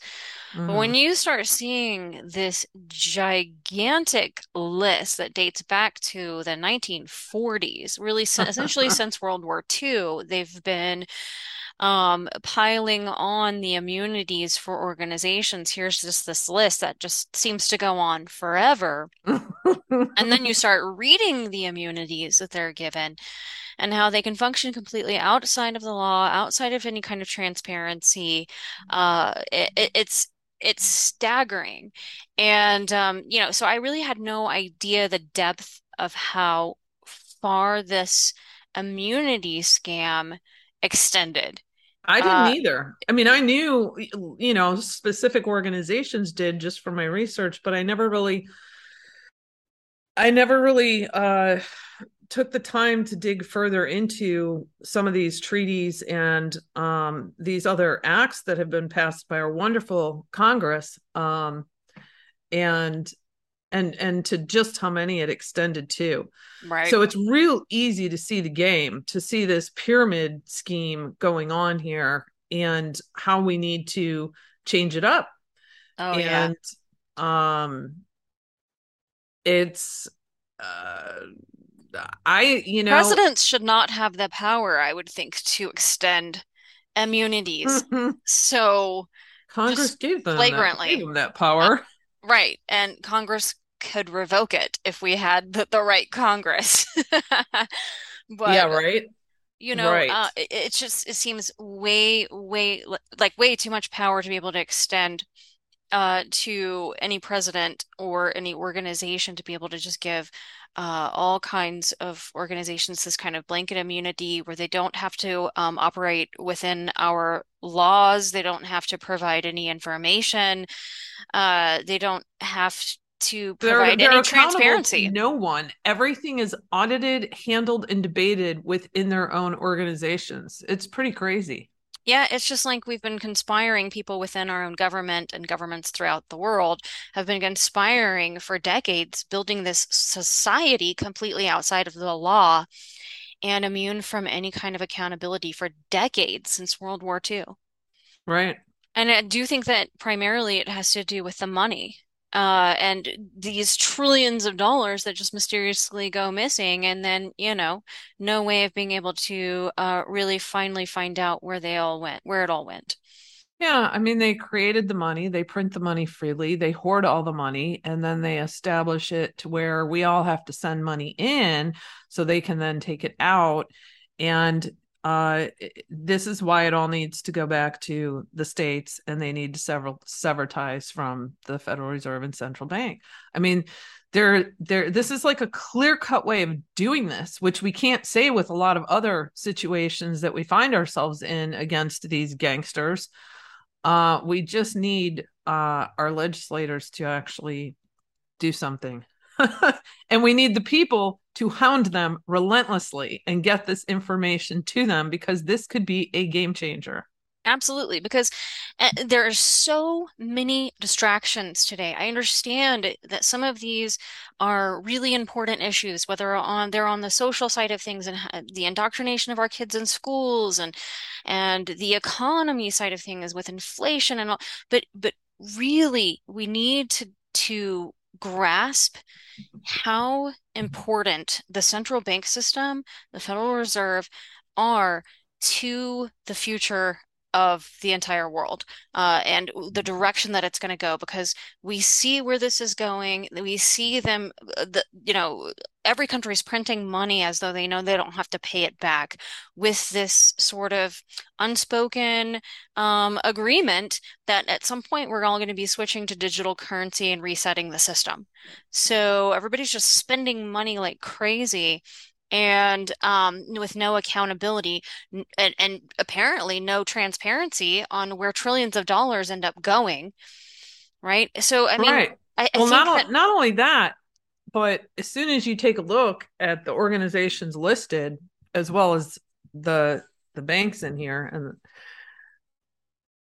But when mhm. you start seeing this gigantic list that dates back to the 1940s, really essentially since World War II, they've been um, piling on the immunities for organizations. Here's just this list that just seems to go on forever. And then you start reading the immunities that they're given and how they can function completely outside of the law, outside of any kind of transparency. Uh, it, it, it's it's staggering. And um, you know, so I really had no idea the depth of how far this immunity scam extended. I didn't Uh, either. I mean, I knew, you know, specific organizations did just from my research, but I never really, I never really uh, took the time to dig further into some of these treaties and um, these other acts that have been passed by our wonderful Congress, um, and and and to just how many it extended to. right. So it's real easy to see the game, to see this pyramid scheme going on here and how we need to change it up. Oh yeah. And um it's uh I, you know, Presidents should not have the power, I would think, to extend immunities so Congress gave them that gave them that Uh, power. right. And Congress could revoke it if we had the, the right Congress. but, Yeah, right. you know, Right. uh, it, it's just, it seems way, way, like way too much power to be able to extend uh, to any president or any organization to be able to just give uh, all kinds of organizations this kind of blanket immunity where they don't have to um, operate within our laws. They don't have to provide any information. Uh, they don't have to They're provide they're any accountable to transparency. no one. Everything is audited, handled, and debated within their own organizations. It's pretty crazy. Yeah, it's just like we've been conspiring people within our own government and governments throughout the world have been conspiring for decades, building this society completely outside of the law and immune from any kind of accountability for decades since World War II. Right. And I do think that primarily it has to do with the money. Uh, and these trillions of dollars that just mysteriously go missing, and then, you know, no way of being able to uh, really finally find out where they all went, where it all went. Yeah, I mean, they created the money, they print the money freely, they hoard all the money, and then they establish it to where we all have to send money in so they can then take it out. And uh, this is why it all needs to go back to the states and they need to sever, sever ties from the Federal Reserve and central bank. I mean, there, there, this is like a clear cut way of doing this, which we can't say with a lot of other situations that we find ourselves in against these gangsters uh, we just need uh, our legislators to actually do something. and we need the people to hound them relentlessly and get this information to them because this could be a game changer. Absolutely, because uh, there are so many distractions today. I understand that some of these are really important issues, whether on they're on the social side of things and the indoctrination of our kids in schools and and the economy side of things with inflation and all. But but really, we need to to grasp how important the central bank system, the Federal Reserve, are to the future of the entire world uh, and the direction that it's going to go because we see where this is going. We see them, uh, the, you know, every country is printing money as though they know they don't have to pay it back with this sort of unspoken um, agreement that at some point we're all going to be switching to digital currency and resetting the system. So everybody's just spending money like crazy and um, with no accountability and, and apparently no transparency on where trillions of dollars end up going, right? So, I mean, Right. I, I Well, think that, not not only that, but as soon as you take a look at the organizations listed, as well as the the banks in here, and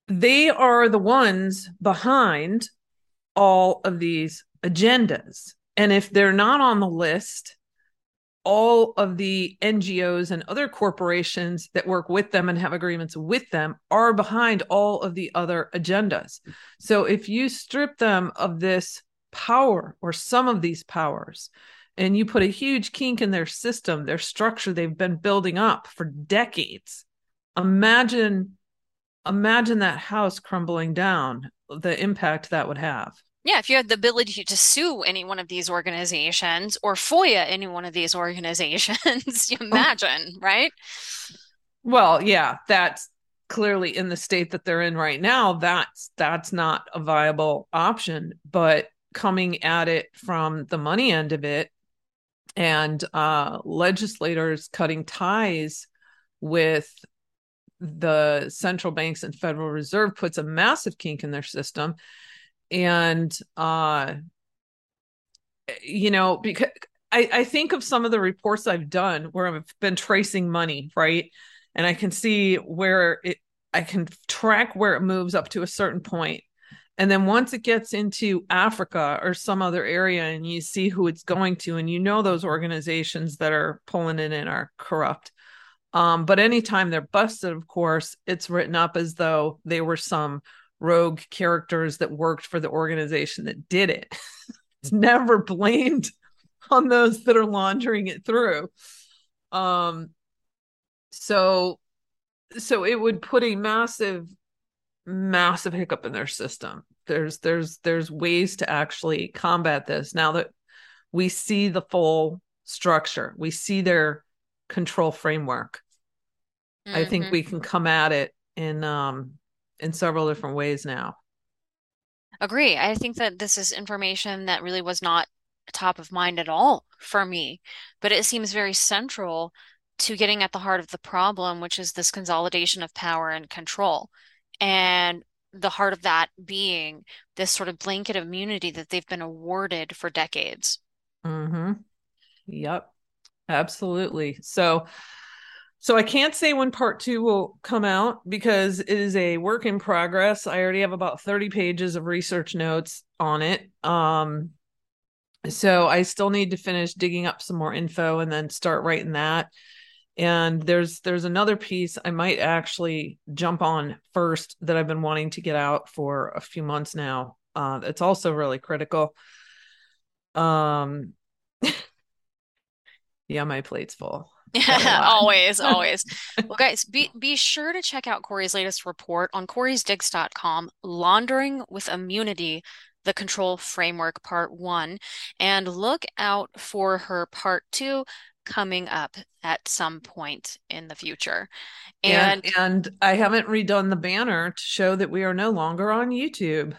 they are the ones behind all of these agendas. And if they're not on the list, all of the NGOs and other corporations that work with them and have agreements with them are behind all of the other agendas. So if you strip them of this power or some of these powers, and you put a huge kink in their system, their structure they've been building up for decades, imagine imagine that house crumbling down, the impact that would have. Yeah, if you had the ability to sue any one of these organizations or FOIA any one of these organizations, you oh. imagine, right? Well, yeah, that's clearly in the state that they're in right now. That's that's not a viable option. But coming at it from the money end of it, and uh, legislators cutting ties with the central banks and Federal Reserve puts a massive kink in their system. And, uh, you know, because I, I think of some of the reports I've done where I've been tracing money, right? And I can see where it, I can track where it moves up to a certain. And then once it gets into Africa or some other area and you see who it's going to, and you know those organizations that are pulling it in are corrupt, um, but anytime they're busted, of course, it's written up as though they were some rogue characters that worked for the organization that did it. it's never blamed on those that are laundering it through. Um, so, so it would put a massive, massive hiccup in their system. There's, there's, there's ways to actually combat this now that we see the full structure. We see their control framework. Mm-hmm. I think we mm-hmm. can come at it in um in several different ways now. Agree. I think that this is information that really was not top of mind at all for me, but it seems very central to getting at the heart of the problem, which is this consolidation of power and control. And the heart of that being this sort of blanket immunity that they've been awarded for decades. Mm-hmm. Yep. Absolutely. So, so I can't say when part two will come out because it is a work in progress. I already have about 30 pages of research notes on it. Um, so I still need to finish digging up some more info and then start writing that. And there's there's another piece I might actually jump on first that I've been wanting to get out for a few months now. Uh, it's also really critical. Um, yeah, my plate's full. always, always. Well, guys, be be sure to check out Corey's latest report on coreysdigs.com, Laundering with Immunity, the Control Framework Part 1, and look out for her Part 2 coming up at some point in the future. And, and and I haven't redone the banner to show that we are no longer on YouTube.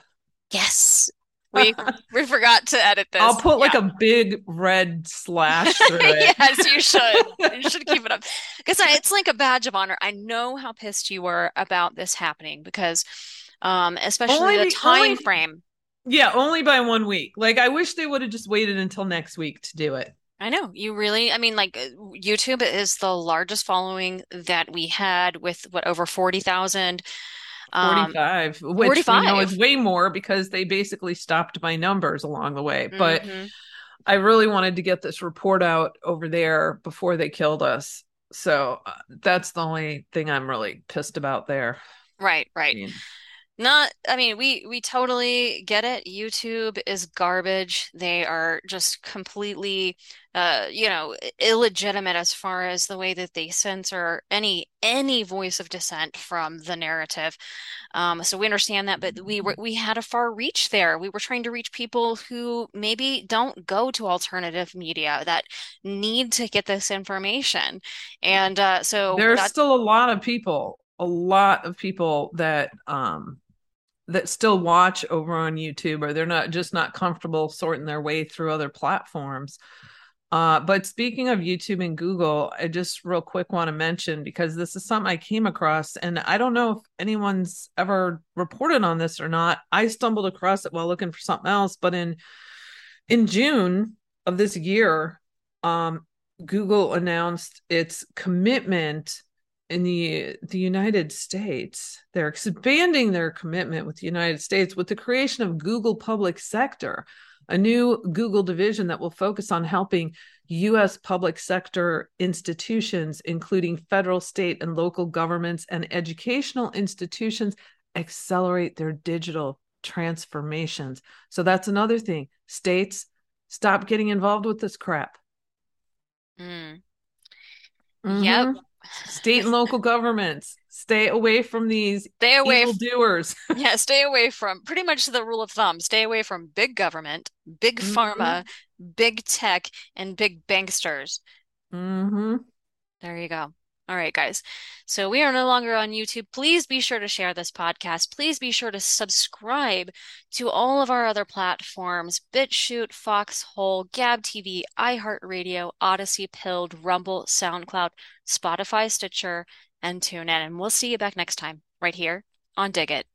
Yes, we we forgot to edit this. I'll put like a big red slash through it. yes, you should. You should keep it up because it's like a badge of honor. I know how pissed you were about this happening because, um, especially only, the time only, frame. Yeah, only by one week. Like I wish they would have just waited until next week to do it. I know you really. I mean, like YouTube is the largest following that we had with what over forty thousand 45 um, which 45. know is way more because they basically stopped my numbers along the way but mm-hmm. i really wanted to get this report out over there before they killed us so uh, that's the only thing i'm really pissed about there right right I mean, not i mean we we totally get it. Youtube is garbage. They are just completely uh you know illegitimate as far as the way that they censor any any voice of dissent from the narrative. Um so we understand that but we were we had a far reach there. We were trying to reach people who maybe don't go to alternative media that need to get this information. And uh so there's still a lot of people a lot of people that um that still watch over on YouTube or they're not just not comfortable sorting their way through other platforms. Uh, but speaking of YouTube and Google, I just real quick want to mention because this is something I came across, and I don't know if anyone's ever reported on this or not. I stumbled across it while looking for something else, but in in June, of this year, um, Google announced its commitment in the the United States. They're expanding their commitment with the United States with the creation of Google Public Sector, a new Google division that will focus on helping US public sector institutions including federal, state and local governments and educational institutions accelerate their digital transformations. So that's another thing. States stop getting involved with this crap. Mm. Mhm. Yep. State and local governments stay away from these Stay away evil doers. Yeah, stay away from pretty much the rule of thumb. Stay away from big government, big Mhm. pharma, big tech, and big banksters. hmm There you go. All right, guys. So we are no longer on YouTube. Please be sure to share this podcast. Please be sure to subscribe to all of our other platforms BitChute, Foxhole, Gab TV, iHeartRadio, Odysee, Pilled, Rumble, SoundCloud, Spotify, Stitcher, and TuneIn. And we'll see you back next time right here on Dig It.